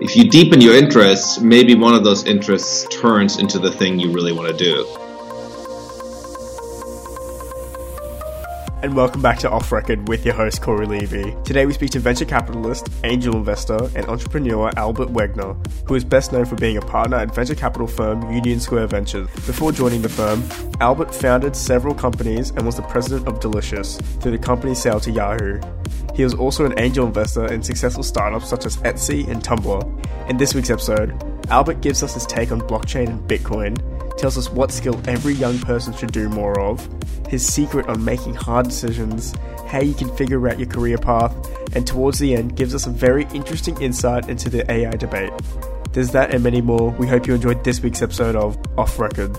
if you deepen your interests, maybe one of those interests turns into the thing you really want to do. and welcome back to Off Record with your host Corey Levy. Today we speak to venture capitalist, angel investor, and entrepreneur Albert Wenger, who is best known for being a partner at venture capital firm Union Square Ventures. Before joining the firm, Albert founded several companies and was the president of Delicious through the company's sale to Yahoo. He was also an angel investor in successful startups such as Etsy and Tumblr. In this week's episode, Albert gives us his take on blockchain and Bitcoin tells us what skill every young person should do more of, his secret on making hard decisions, how you can figure out your career path, and towards the end gives us a very interesting insight into the AI debate. There's that and many more. We hope you enjoyed this week's episode of Off Record.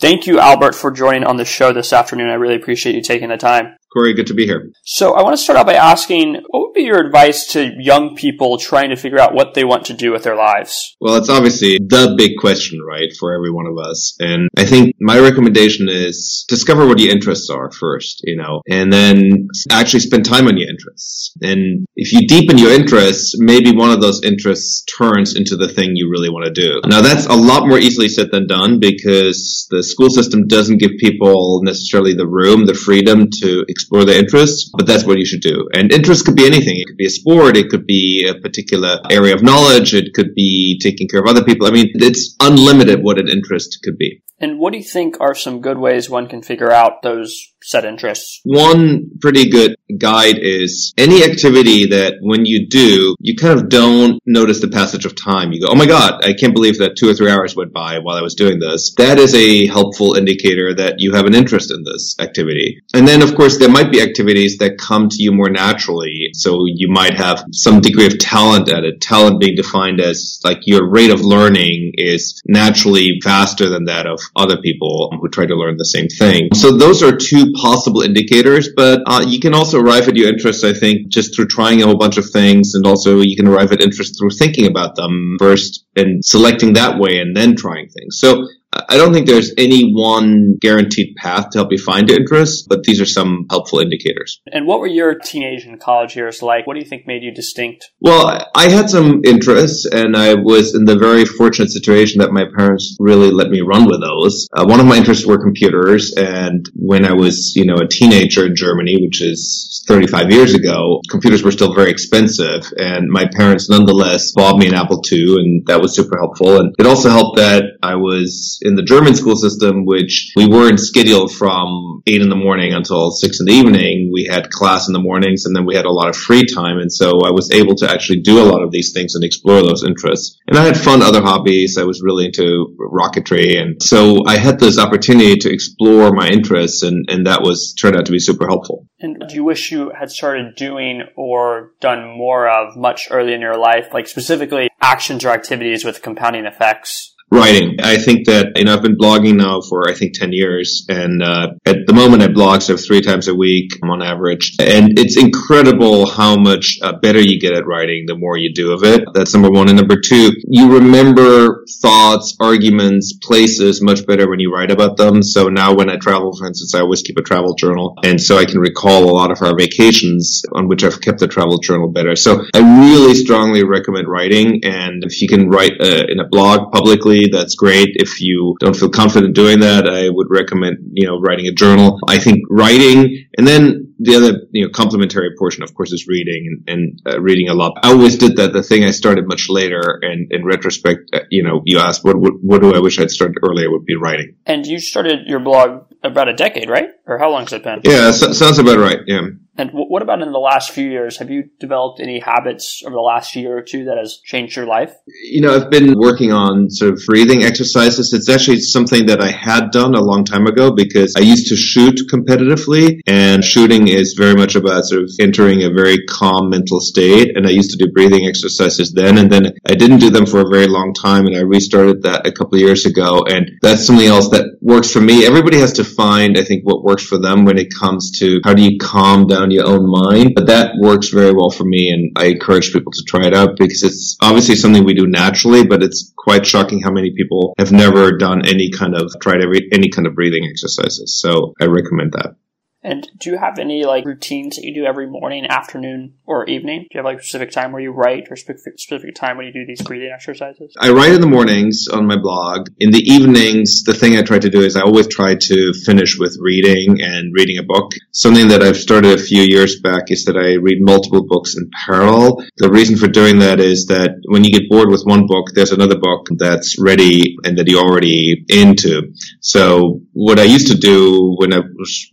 Thank you, Albert, for joining on the show this afternoon. I really appreciate you taking the time. Corey, good to be here. So I want to start out by asking, what would be your advice to young people trying to figure out what they want to do with their lives? Well, it's obviously the big question, right, for every one of us. And I think my recommendation is discover what your interests are first, you know, and then actually spend time on your interests. And if you deepen your interests, maybe one of those interests turns into the thing you really want to do. Now that's a lot more easily said than done because the school system doesn't give people necessarily the room, the freedom to explore their interests, but that's what you should do. And interest could be anything. It could be a sport. It could be a particular area of knowledge. It could be taking care of other people. I mean, it's unlimited what an interest could be. And what do you think are some good ways one can figure out those set interests? One pretty good guide is any activity that when you do, you kind of don't notice the passage of time. You go, oh my God, I can't believe that two or three hours went by while I was doing this. That is a helpful indicator that you have an interest in this activity. And then, of course, there might be activities that come to you more naturally. So you might have some degree of talent at it. Talent being defined as like your rate of learning is naturally faster than that of other people who try to learn the same thing. So those are two possible indicators, but uh, you can also arrive at your interests, I think, just through trying a whole bunch of things. And also you can arrive at interest through thinking about them first and selecting that way and then trying things. So I don't think there's any one guaranteed path to help you find interest, but these are some helpful indicators. And what were your teenage and college years like? What do you think made you distinct? Well, I had some interests, and I was in the very fortunate situation that my parents really let me run with those. Uh, one of my interests were computers, and when I was, you know, a teenager in Germany, which is 35 years ago, computers were still very expensive, and my parents nonetheless bought me an Apple II, and that was super helpful. And it also helped that I was in the German school system, which we weren't scheduled from eight in the morning until six in the evening. We had class in the mornings and then we had a lot of free time. And so I was able to actually do a lot of these things and explore those interests. And I had fun other hobbies. I was really into rocketry. And so I had this opportunity to explore my interests and, and that was turned out to be super helpful. And do you wish you had started doing or done more of much early in your life, like specifically actions or activities with compounding effects? Writing. I think that, you know, I've been blogging now for, I think, 10 years. And, uh, at the moment I blog so three times a week on average. And it's incredible how much uh, better you get at writing the more you do of it. That's number one. And number two, you remember thoughts, arguments, places much better when you write about them. So now when I travel, for instance, I always keep a travel journal. And so I can recall a lot of our vacations on which I've kept the travel journal better. So I really strongly recommend writing. And if you can write uh, in a blog publicly, that's great. If you don't feel confident doing that, I would recommend, you know, writing a journal. I think writing and then the other, you know, complementary portion, of course, is reading and, and uh, reading a lot. I always did that. The thing I started much later and in retrospect, uh, you know, you asked what, what, what do I wish I'd started earlier would be writing. And you started your blog about a decade, right? Or how long has it been? Yeah, so, sounds about right. Yeah. And what about in the last few years? Have you developed any habits over the last year or two that has changed your life? You know, I've been working on sort of breathing exercises. It's actually something that I had done a long time ago because I used to shoot competitively and shooting is very much about sort of entering a very calm mental state. And I used to do breathing exercises then and then I didn't do them for a very long time and I restarted that a couple of years ago. And that's something else that works for me. Everybody has to find, I think, what works for them when it comes to how do you calm down your own mind. But that works very well for me, and I encourage people to try it out because it's obviously something we do naturally, but it's quite shocking how many people have never done any kind of tried every any kind of breathing exercises. So I recommend that. And do you have any like routines that you do every morning, afternoon, or evening? Do you have like a specific time where you write or specific, specific time when you do these breathing exercises? I write in the mornings on my blog. In the evenings, the thing I try to do is I always try to finish with reading and reading a book. Something that I've started a few years back is that I read multiple books in parallel. The reason for doing that is that when you get bored with one book, there's another book that's ready and that you're already into. So what I used to do when I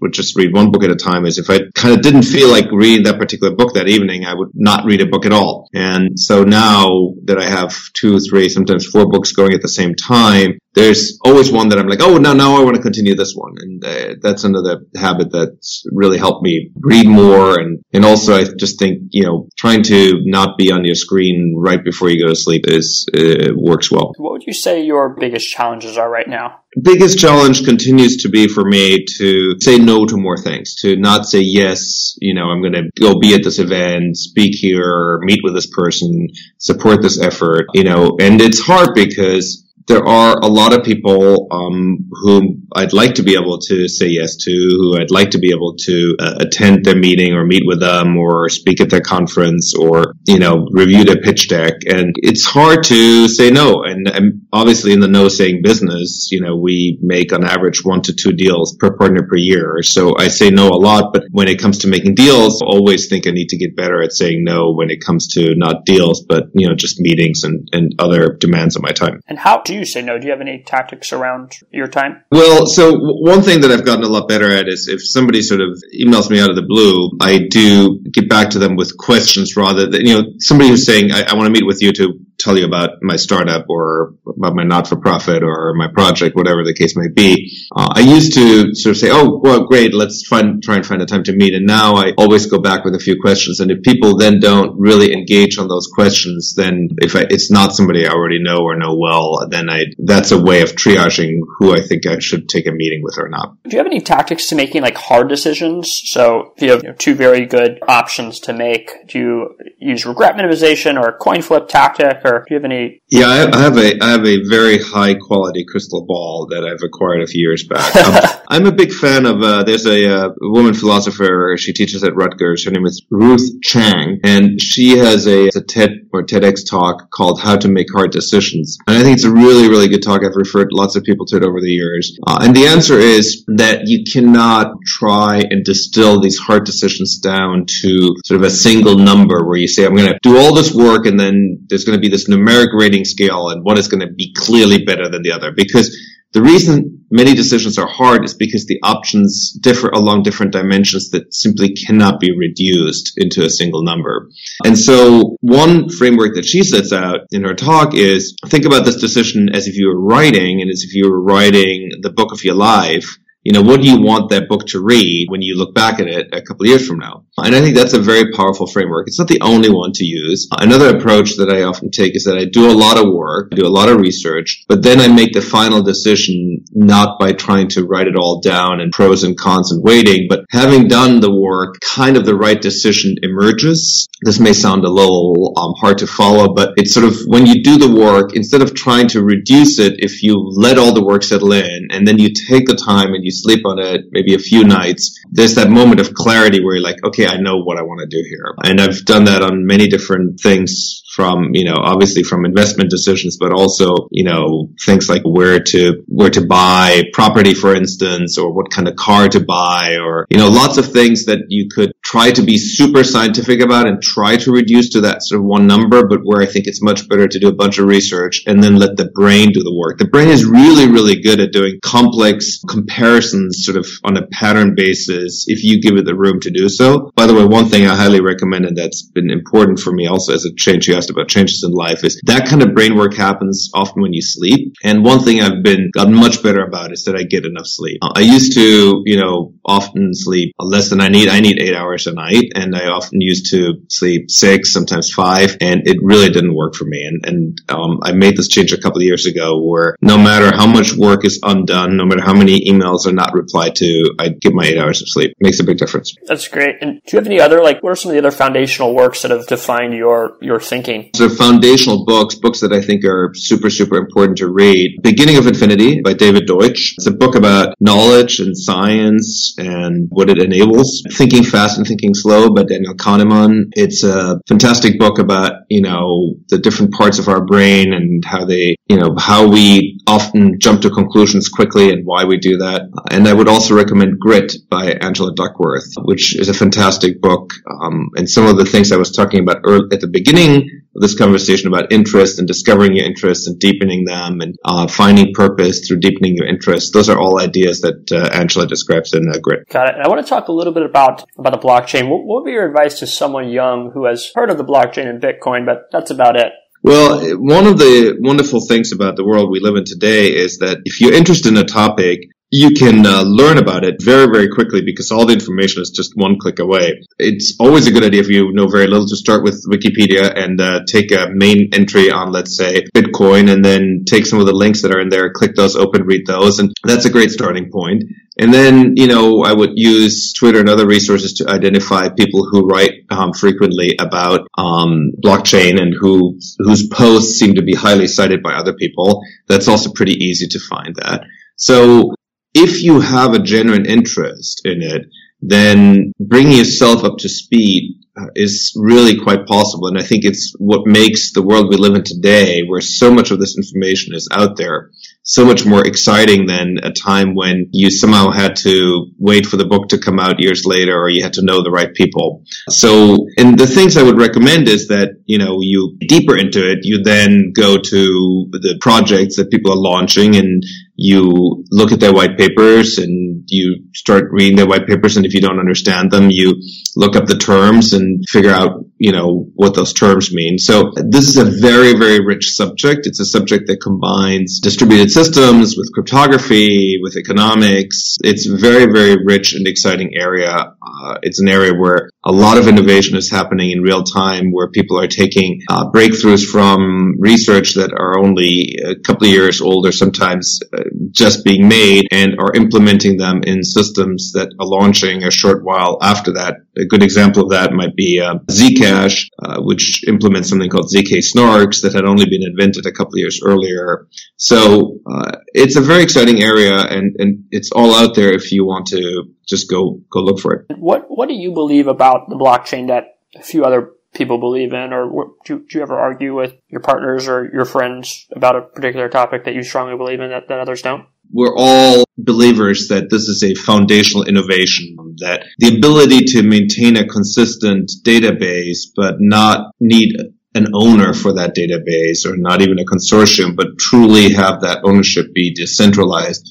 would just read one book at a time is if I kind of didn't feel like reading that particular book that evening, I would not read a book at all. And so now that I have two, three, sometimes four books going at the same time, there's always one that I'm like, oh, no, now I want to continue this one. And uh, that's another habit that's really helped me read more. And, and also I just think, you know, trying to not be on your screen right before you go to sleep is, uh, works well. What would you say your biggest challenges are right now? Biggest challenge continues to be for me to say no to more things, to not say yes, you know, I'm going to go be at this event, speak here, meet with this person, support this effort, you know, and it's hard because there are a lot of people um, whom I'd like to be able to say yes to, who I'd like to be able to uh, attend their meeting or meet with them or speak at their conference or, you know, review their pitch deck. And it's hard to say no. And, and obviously in the no saying business, you know, we make on average one to two deals per partner per year. So I say no a lot, but when it comes to making deals, I always think I need to get better at saying no when it comes to not deals, but, you know, just meetings and, and other demands of my time. And how do you say no? Do you have any tactics around your time? Well, so one thing that I've gotten a lot better at is if somebody sort of emails me out of the blue, I do get back to them with questions rather than, you know, somebody who's saying, I, I want to meet with you to tell you about my startup or about my not-for-profit or my project, whatever the case may be. Uh, I used to sort of say, "Oh, well, great, let's find try and find a time to meet." And now I always go back with a few questions. And if people then don't really engage on those questions, then if I, it's not somebody I already know or know well, then I that's a way of triaging who I think I should take a meeting with or not. Do you have any tactics to making like hard decisions? So if you have you know, two very good options to make, do you use regret minimization or a coin flip tactic? Or do you have any? Yeah, I have a I have a very high quality crystal ball that I've acquired a few years back. I'm, a big fan of. Uh, there's a, uh, woman philosopher. She teaches at Rutgers. Her name is Ruth Chang, and she has a, a TED or TEDx talk called "How to Make Hard Decisions." And I think it's a really really good talk. I've referred lots of people to it over the years. Uh, and the answer is that you cannot try and distill these hard decisions down to sort of a single number where you say, "I'm going to do all this work, and then there's going to be this." this numeric rating scale and one is going to be clearly better than the other because the reason many decisions are hard is because the options differ along different dimensions that simply cannot be reduced into a single number. And so one framework that she sets out in her talk is think about this decision as if you were writing and as if you were writing the book of your life you know, what do you want that book to read when you look back at it a couple of years from now? And I think that's a very powerful framework. It's not the only one to use. Another approach that I often take is that I do a lot of work, I do a lot of research, but then I make the final decision not by trying to write it all down and pros and cons and weighting, but having done the work, kind of the right decision emerges. This may sound a little um, hard to follow, but it's sort of when you do the work, instead of trying to reduce it, if you let all the work settle in and then you take the time and you sleep on it maybe a few nights, there's that moment of clarity where you're like, okay, I know what I want to do here. And I've done that on many different things from, you know, obviously from investment decisions, but also, you know, things like where to, where to buy property, for instance, or what kind of car to buy, or, you know, lots of things that you could try to be super scientific about and try to reduce to that sort of one number, but where I think it's much better to do a bunch of research and then let the brain do the work. The brain is really, really good at doing complex comparisons sort of on a pattern basis if you give it the room to do so. By the way, one thing I highly recommend and that's been important for me also as a change you asked about changes in life is that kind of brain work happens often when you sleep. And one thing I've been gotten much better about is that I get enough sleep. I used to, you know, often sleep less than I need. I need eight hours hours a night, and I often used to sleep six, sometimes five, and it really didn't work for me. And, and um, I made this change a couple of years ago where no matter how much work is undone, no matter how many emails are not replied to, I get my eight hours of sleep. It makes a big difference. That's great. And do you have any other, like, what are some of the other foundational works that have defined your, your thinking? So foundational books, books that I think are super, super important to read. Beginning of Infinity by David Deutsch. It's a book about knowledge and science and what it enables. Thinking Fast and Thinking Slow by Daniel Kahneman. It's a fantastic book about, you know, the different parts of our brain and how they, you know, how we often jump to conclusions quickly and why we do that. And I would also recommend Grit by Angela Duckworth, which is a fantastic book. Um, and some of the things I was talking about early, at the beginning this conversation about interest and discovering your interests and deepening them and uh, finding purpose through deepening your interests. Those are all ideas that uh, Angela describes in uh, Grit. Got it. And I want to talk a little bit about about the blockchain. What, what would be your advice to someone young who has heard of the blockchain and Bitcoin, but that's about it? Well, one of the wonderful things about the world we live in today is that if you're interested in a topic, you can uh, learn about it very, very quickly because all the information is just one click away. It's always a good idea if you know very little to start with Wikipedia and uh, take a main entry on, let's say, Bitcoin, and then take some of the links that are in there, click those, open, read those, and that's a great starting point. And then, you know, I would use Twitter and other resources to identify people who write um, frequently about um, blockchain and who whose posts seem to be highly cited by other people. That's also pretty easy to find that. So if you have a genuine interest in it, then bringing yourself up to speed uh, is really quite possible. And I think it's what makes the world we live in today, where so much of this information is out there, so much more exciting than a time when you somehow had to wait for the book to come out years later or you had to know the right people. So, and the things I would recommend is that, you know, you deeper into it, you then go to the projects that people are launching and you look at their white papers and you start reading their white papers and if you don't understand them you look up the terms and figure out you know what those terms mean. So this is a very very rich subject. It's a subject that combines distributed systems with cryptography with economics. It's a very very rich and exciting area. Uh, it's an area where a lot of innovation is happening in real time where people are taking uh, breakthroughs from research that are only a couple of years old or sometimes uh, just being made and are implementing them in systems that are launching a short while after that. A good example of that might be uh, Zcash, uh, which implements something called ZK Snarks that had only been invented a couple of years earlier. So uh, it's a very exciting area, and, and it's all out there if you want to just go go look for it. What What do you believe about the blockchain that a few other people believe in, or do, do, you ever argue with your partners or your friends about a particular topic that you strongly believe in that, that others don't? We're all believers that this is a foundational innovation, that the ability to maintain a consistent database, but not need an owner for that database or not even a consortium, but truly have that ownership be decentralized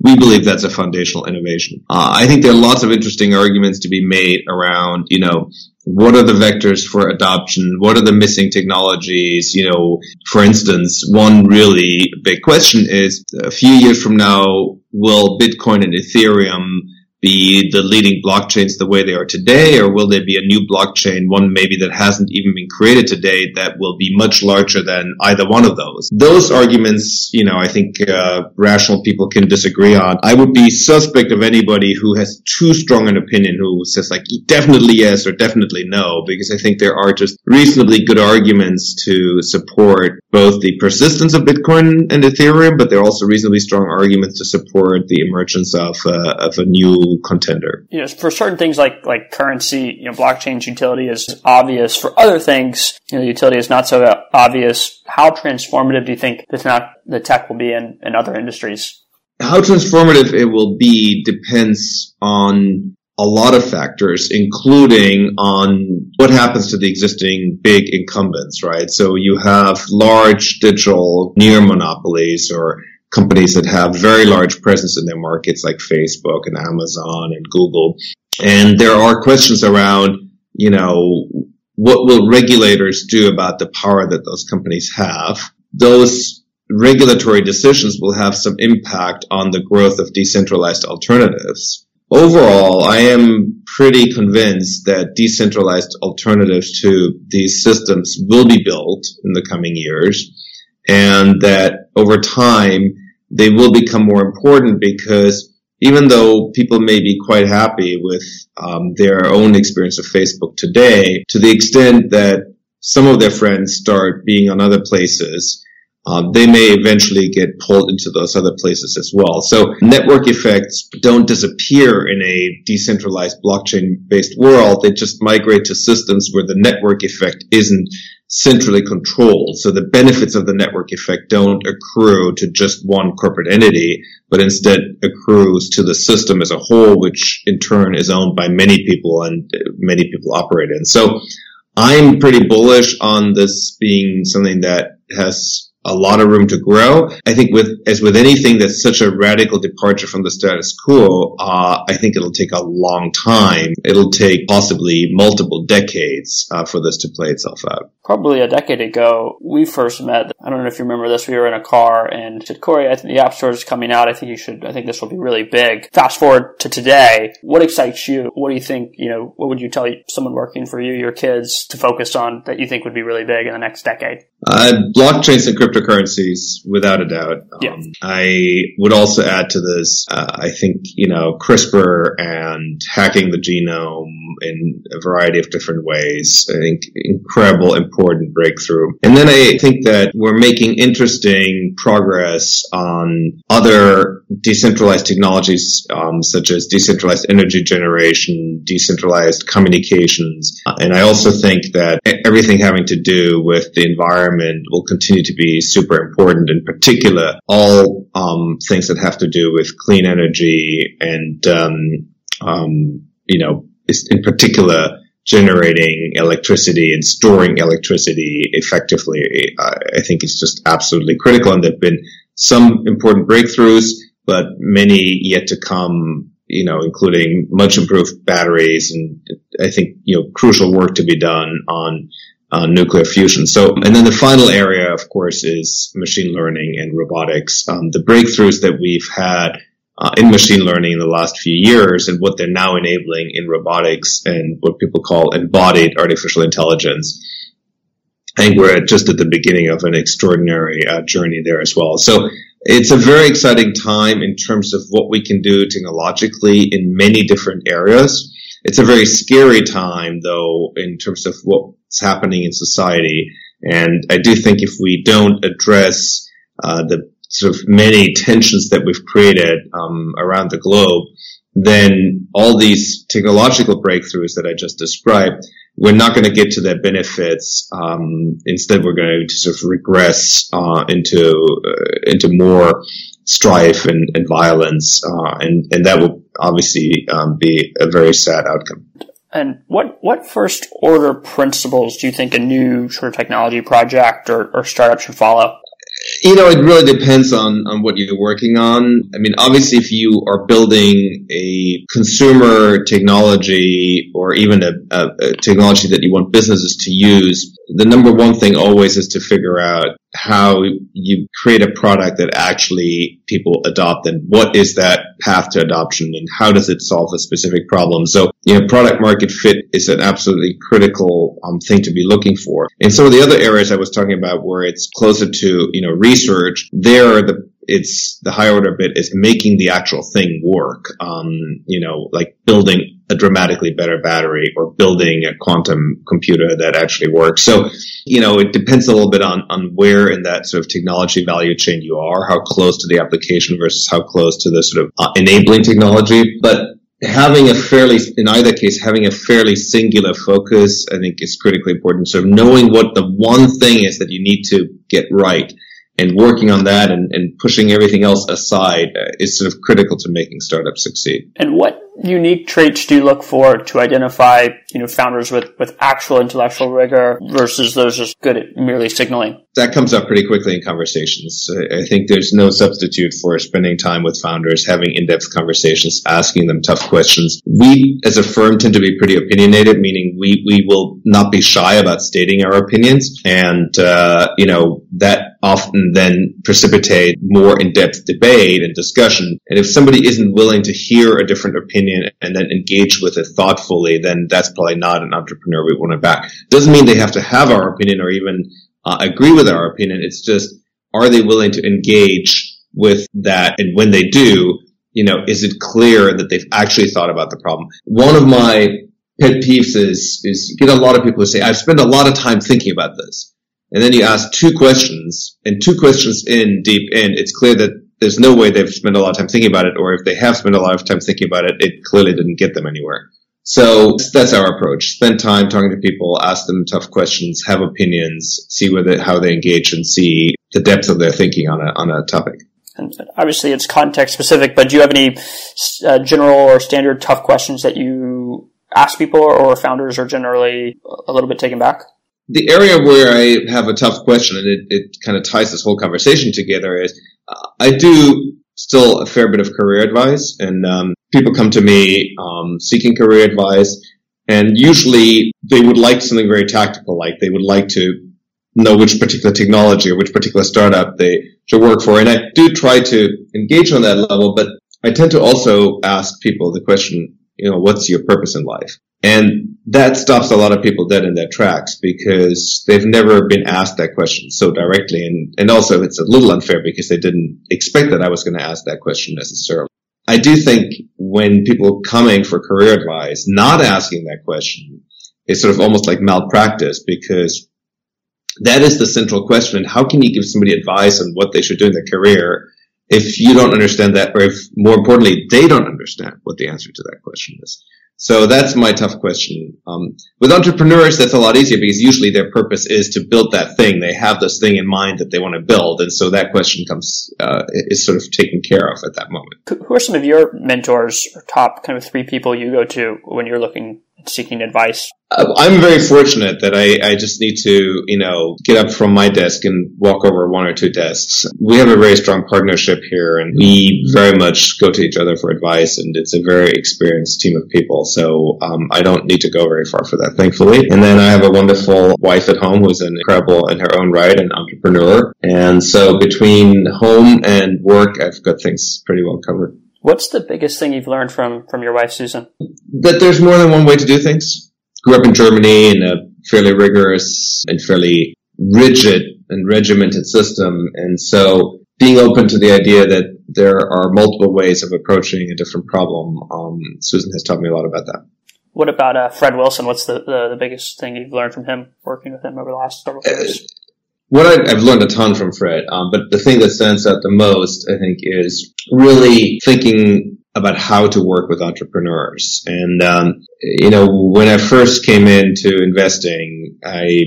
we believe that's a foundational innovation. Uh, I think there are lots of interesting arguments to be made around, you know, what are the vectors for adoption? What are the missing technologies? You know, for instance, one really big question is a few years from now, will Bitcoin and Ethereum be the leading blockchains the way they are today, or will there be a new blockchain, one maybe that hasn't even been created today, that will be much larger than either one of those? Those arguments, you know, I think uh, rational people can disagree on. I would be suspect of anybody who has too strong an opinion who says like definitely yes or definitely no, because I think there are just reasonably good arguments to support both the persistence of Bitcoin and Ethereum, but there are also reasonably strong arguments to support the emergence of uh, of a new contender. You know, for certain things like like currency, you know, blockchain's utility is obvious. For other things, you know, the utility is not so obvious. How transformative do you think the tech, the tech will be in, in other industries? How transformative it will be depends on a lot of factors, including on what happens to the existing big incumbents, right? So you have large digital near monopolies or companies that have very large presence in their markets like Facebook and Amazon and Google. And there are questions around, you know, what will regulators do about the power that those companies have? Those regulatory decisions will have some impact on the growth of decentralized alternatives. Overall, I am pretty convinced that decentralized alternatives to these systems will be built in the coming years and that over time they will become more important because even though people may be quite happy with um, their own experience of Facebook today, to the extent that some of their friends start being on other places, um, they may eventually get pulled into those other places as well. So network effects don't disappear in a decentralized blockchain based world. They just migrate to systems where the network effect isn't centrally controlled. So the benefits of the network effect don't accrue to just one corporate entity, but instead accrues to the system as a whole, which in turn is owned by many people and many people operate in. So I'm pretty bullish on this being something that has a lot of room to grow. I think with, as with anything that's such a radical departure from the status quo, uh, I think it'll take a long time. It'll take possibly multiple decades uh, for this to play itself out. Probably a decade ago, we first met. I don't know if you remember this. We were in a car and said, Corey, I think the App Store is coming out. I think you should, I think this will be really big. Fast forward to today. What excites you? What do you think, you know, what would you tell someone working for you, your kids to focus on that you think would be really big in the next decade? Uh, blockchains and cryptocurrencies, without a doubt. Yeah. Um, I would also add to this, uh, I think, you know, CRISPR and hacking the genome in a variety of different ways. I think incredible, important breakthrough. And then I think that we're making interesting progress on other decentralized technologies, um, such as decentralized energy generation, decentralized communications. And I also think that everything having to do with the environment will continue to be super important. In particular, all um, things that have to do with clean energy and um, um you know in particular generating electricity and storing electricity effectively, I think is just absolutely critical. And there've been some important breakthroughs, but many yet to come, you know, including much improved batteries and I think, you know, crucial work to be done on uh, nuclear fusion. So, and then the final area, of course, is machine learning and robotics. Um, the breakthroughs that we've had uh, in machine learning in the last few years and what they're now enabling in robotics and what people call embodied artificial intelligence. I think we're just at the beginning of an extraordinary uh, journey there as well. So it's a very exciting time in terms of what we can do technologically in many different areas. It's a very scary time though in terms of happening in society. And I do think if we don't address uh, the sort of many tensions that we've created um, around the globe, then all these technological breakthroughs that I just described, we're not going to get to their benefits. Um, instead, we're going to sort of regress uh, into uh, into more strife and, and violence, uh, and and that will obviously um, be a very sad outcome. And what what first order principles do you think a new sort of technology project or, or startup should follow? you know, it really depends on, on what you're working on. I mean, obviously, if you are building a consumer technology or even a, a, a, technology that you want businesses to use, the number one thing always is to figure out how you create a product that actually people adopt and what is that path to adoption and how does it solve a specific problem. So, you know, product market fit is an absolutely critical um, thing to be looking for. And some of the other areas I was talking about where it's closer to, you know, research, there the it's the higher order bit is making the actual thing work. Um, you know, like building a dramatically better battery or building a quantum computer that actually works. So, you know, it depends a little bit on, on where in that sort of technology value chain you are, how close to the application versus how close to the sort of uh, enabling technology. But having a fairly, in either case, having a fairly singular focus, I think is critically important. So knowing what the one thing is that you need to get right and working on that and, and pushing everything else aside uh, is sort of critical to making startups succeed. And what unique traits do you look for to identify, you know, founders with, with actual intellectual rigor versus those just good at merely signaling? That comes up pretty quickly in conversations. I think there's no substitute for spending time with founders, having in-depth conversations, asking them tough questions. We, as a firm, tend to be pretty opinionated, meaning we, we will not be shy about stating our opinions. And, uh, you know, that often then precipitate more in-depth debate and discussion. And if somebody isn't willing to hear a different opinion, and then engage with it thoughtfully, then that's probably not an entrepreneur we want to back. Doesn't mean they have to have our opinion or even uh, agree with our opinion. It's just, are they willing to engage with that? And when they do, you know, is it clear that they've actually thought about the problem? One of my pet peeves is, is get a lot of people who say, I've spent a lot of time thinking about this. And then you ask two questions and two questions in deep in, it's clear that there's no way they've spent a lot of time thinking about it, or if they have spent a lot of time thinking about it, it clearly didn't get them anywhere. So that's our approach. Spend time talking to people, ask them tough questions, have opinions, see how they engage and see the depth of their thinking on a, on a topic. And obviously it's context specific, but do you have any uh, general or standard tough questions that you ask people or founders are generally a little bit taken back? The area where I have a tough question and it, it kind of ties this whole conversation together is I do still a fair bit of career advice and um, people come to me um, seeking career advice and usually they would like something very tactical like they would like to know which particular technology or which particular startup they should work for. And I do try to engage on that level, but I tend to also ask people the question, you know, what's your purpose in life? And that stops a lot of people dead in their tracks because they've never been asked that question so directly. And, and also it's a little unfair because they didn't expect that I was going to ask that question necessarily. I do think when people coming for career advice, not asking that question is sort of almost like malpractice because that is the central question. How can you give somebody advice on what they should do in their career if you don't understand that, or if more importantly, they don't understand what the answer to that question is? So that's my tough question. Um, with entrepreneurs, that's a lot easier because usually their purpose is to build that thing. They have this thing in mind that they want to build, and so that question comes uh, is sort of taken care of at that moment. Who are some of your mentors or top kind of three people you go to when you're looking seeking advice? Uh, I'm very fortunate that I, I just need to, you know, get up from my desk and walk over one or two desks. We have a very strong partnership here and we very much go to each other for advice and it's a very experienced team of people. So, um, I don't need to go very far for that, thankfully. And then I have a wonderful wife at home who's an incredible in her own right, an entrepreneur. And so between home and work, I've got things pretty well covered. What's the biggest thing you've learned from from your wife, Susan? That there's more than one way to do things. Grew up in Germany in a fairly rigorous and fairly rigid and regimented system, and so being open to the idea that there are multiple ways of approaching a different problem. Um, Susan has taught me a lot about that. What about uh, Fred Wilson? What's the, the, the biggest thing you've learned from him working with him over the last several years? What I, have learned a ton from Fred, um, but the thing that stands out the most, I think, is really thinking about how to work with entrepreneurs. And, um, you know, when I first came into investing, I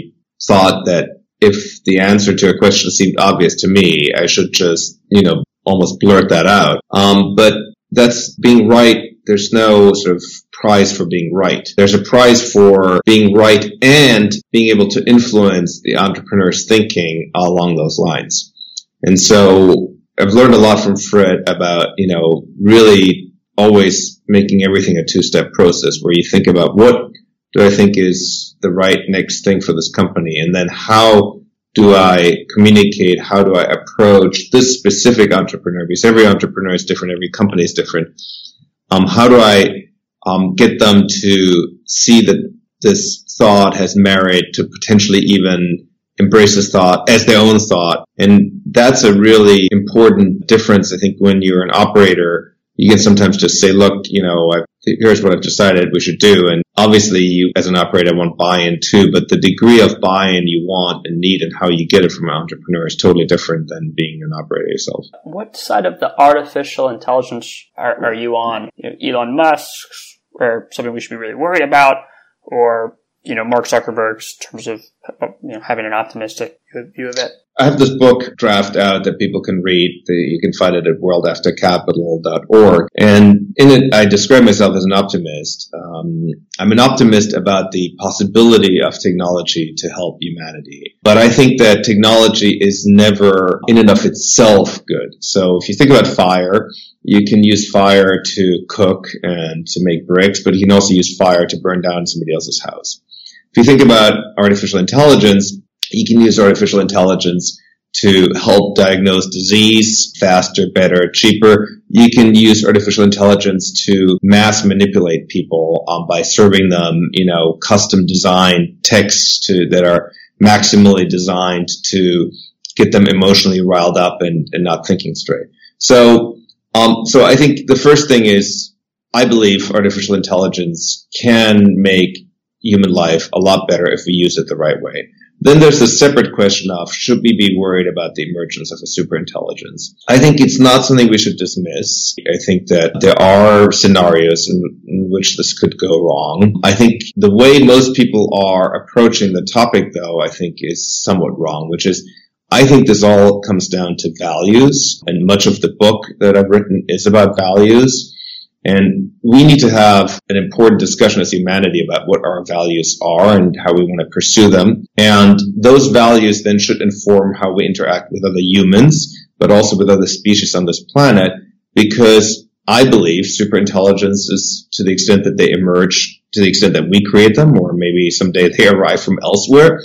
thought that if the answer to a question seemed obvious to me, I should just, you know, almost blurt that out. Um, but that's being right. There's no sort of prize for being right. There's a prize for being right and being able to influence the entrepreneur's thinking along those lines. And so I've learned a lot from Fred about, you know, really always making everything a two-step process where you think about what do I think is the right next thing for this company? And then how do I communicate? How do I approach this specific entrepreneur? Because every entrepreneur is different. Every company is different. Um, how do I um, get them to see that this thought has merit to potentially even embrace this thought as their own thought. And that's a really important difference. I think when you're an operator, you can sometimes just say, look, you know, I've, here's what I've decided we should do. And obviously you as an operator want buy-in too, but the degree of buy-in you want and need and how you get it from an entrepreneur is totally different than being an operator yourself. What side of the artificial intelligence are, are you on? You know, Elon Musk's or something we should be really worried about, or you know Mark Zuckerberg's in terms of you know having an optimistic view of it. I have this book draft out that people can read. You can find it at worldaftercapital.org. And in it, I describe myself as an optimist. Um, I'm an optimist about the possibility of technology to help humanity. But I think that technology is never in and of itself good. So if you think about fire, you can use fire to cook and to make bricks, but you can also use fire to burn down somebody else's house. If you think about artificial intelligence, you can use artificial intelligence to help diagnose disease faster, better, cheaper. You can use artificial intelligence to mass manipulate people um, by serving them, you know, custom designed texts to, that are maximally designed to get them emotionally riled up and, and not thinking straight. So, um, so I think the first thing is I believe artificial intelligence can make human life a lot better if we use it the right way. Then there's the separate question of should we be worried about the emergence of a superintelligence? I think it's not something we should dismiss. I think that there are scenarios in, in, which this could go wrong. I think the way most people are approaching the topic, though, I think is somewhat wrong, which is I think this all comes down to values, and much of the book that I've written is about values. And we need to have an important discussion as humanity about what our values are and how we want to pursue them. And those values then should inform how we interact with other humans, but also with other species on this planet, because I believe superintelligence is to the extent that they emerge, to the extent that we create them, or maybe someday they arrive from elsewhere,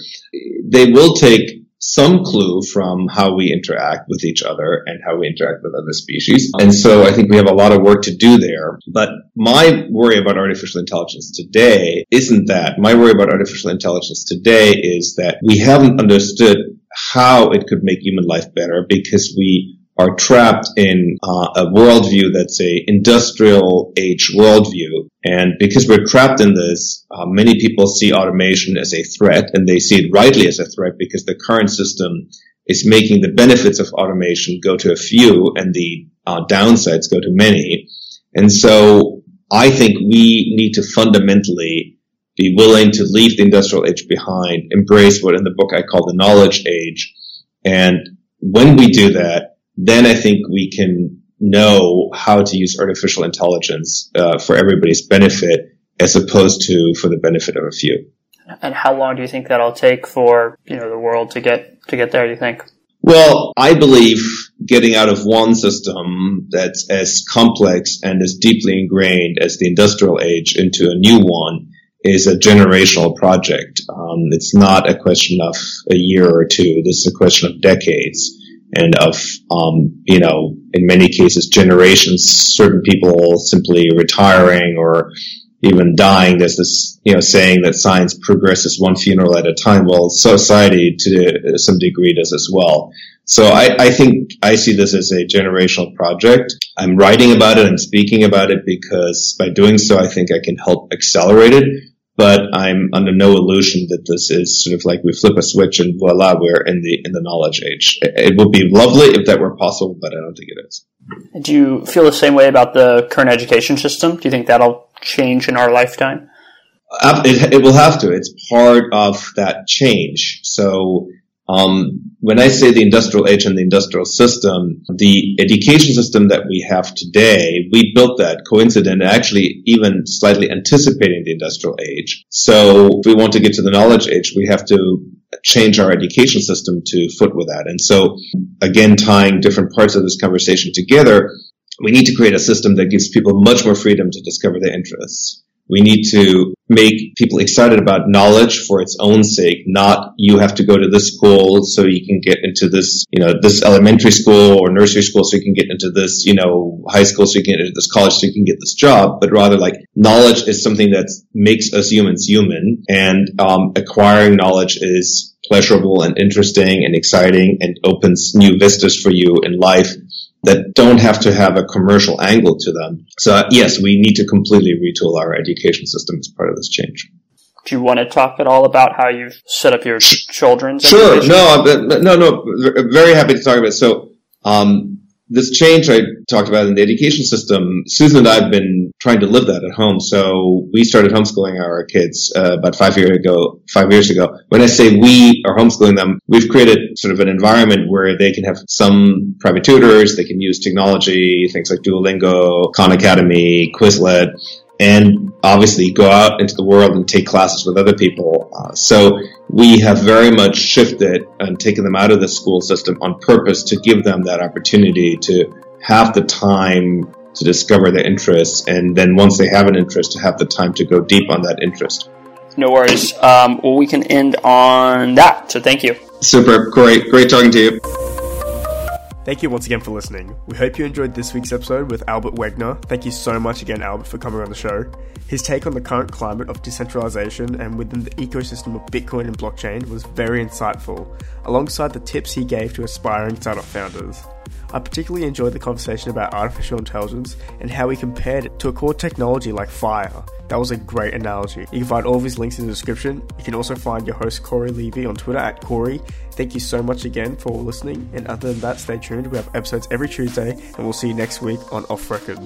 they will take some clue from how we interact with each other and how we interact with other species. And so I think we have a lot of work to do there. But my worry about artificial intelligence today isn't that. My worry about artificial intelligence today is that we haven't understood how it could make human life better because we are trapped in uh, a worldview that's a industrial age worldview. And because we're trapped in this, uh, many people see automation as a threat and they see it rightly as a threat because the current system is making the benefits of automation go to a few and the uh, downsides go to many. And so I think we need to fundamentally be willing to leave the industrial age behind, embrace what in the book I call the knowledge age. And when we do that, then I think we can know how to use artificial intelligence uh, for everybody's benefit as opposed to for the benefit of a few. And how long do you think that'll take for you know the world to get to get there? Do you think? Well, I believe getting out of one system that's as complex and as deeply ingrained as the industrial age into a new one is a generational project. Um, it's not a question of a year or two. This is a question of decades and of, um, you know, in many cases, generations, certain people simply retiring or even dying. There's this, you know, saying that science progresses one funeral at a time. Well, society to some degree does as well. So I, I think I see this as a generational project. I'm writing about it and speaking about it because by doing so, I think I can help accelerate it but I'm under no illusion that this is sort of like we flip a switch and voila, we're in the in the knowledge age. It would be lovely if that were possible, but I don't think it is. Do you feel the same way about the current education system? Do you think that'll change in our lifetime? Uh, it, it will have to. It's part of that change. So um, when I say the industrial age and the industrial system, the education system that we have today, we built that coincident, actually even slightly anticipating the industrial age. So if we want to get to the knowledge age, we have to change our education system to foot with that. And so again, tying different parts of this conversation together, we need to create a system that gives people much more freedom to discover their interests. We need to make people excited about knowledge for its own sake, not you have to go to this school so you can get into this, you know, this elementary school or nursery school so you can get into this, you know, high school so you can get into this college so you can get this job, but rather like knowledge is something that makes us humans human and um, acquiring knowledge is pleasurable and interesting and exciting and opens new vistas for you in life that don't have to have a commercial angle to them. So yes, we need to completely retool our education system as part of this change. Do you want to talk at all about how you've set up your children's? Sure. Education? No, no, no. Very happy to talk about it. So, um, this change I talked about in the education system, Susan and I have been trying to live that at home. So we started homeschooling our kids uh, about five years ago. Five years ago. When I say we are homeschooling them, we've created sort of an environment where they can have some private tutors. They can use technology, things like Duolingo, Khan Academy, Quizlet, and obviously go out into the world and take classes with other people. Uh, so we have very much shifted and taken them out of the school system on purpose to give them that opportunity to have the time to discover their interests, and then once they have an interest, to have the time to go deep on that interest. No worries. Um, well, we can end on that. So thank you. Super. Great. Great talking to you. Thank you once again for listening. We hope you enjoyed this week's episode with Albert Wenger. Thank you so much again, Albert, for coming on the show. His take on the current climate of decentralization and within the ecosystem of Bitcoin and blockchain was very insightful, alongside the tips he gave to aspiring startup founders. I particularly enjoyed the conversation about artificial intelligence and how he compared it to a core technology like fire. That was a great analogy. You can find all of his links in the description. You can also find your host Corey Levy on Twitter at Corey. Thank you so much again for listening. And other than that, stay tuned. We have episodes every Tuesday, and we'll see you next week on Off Record.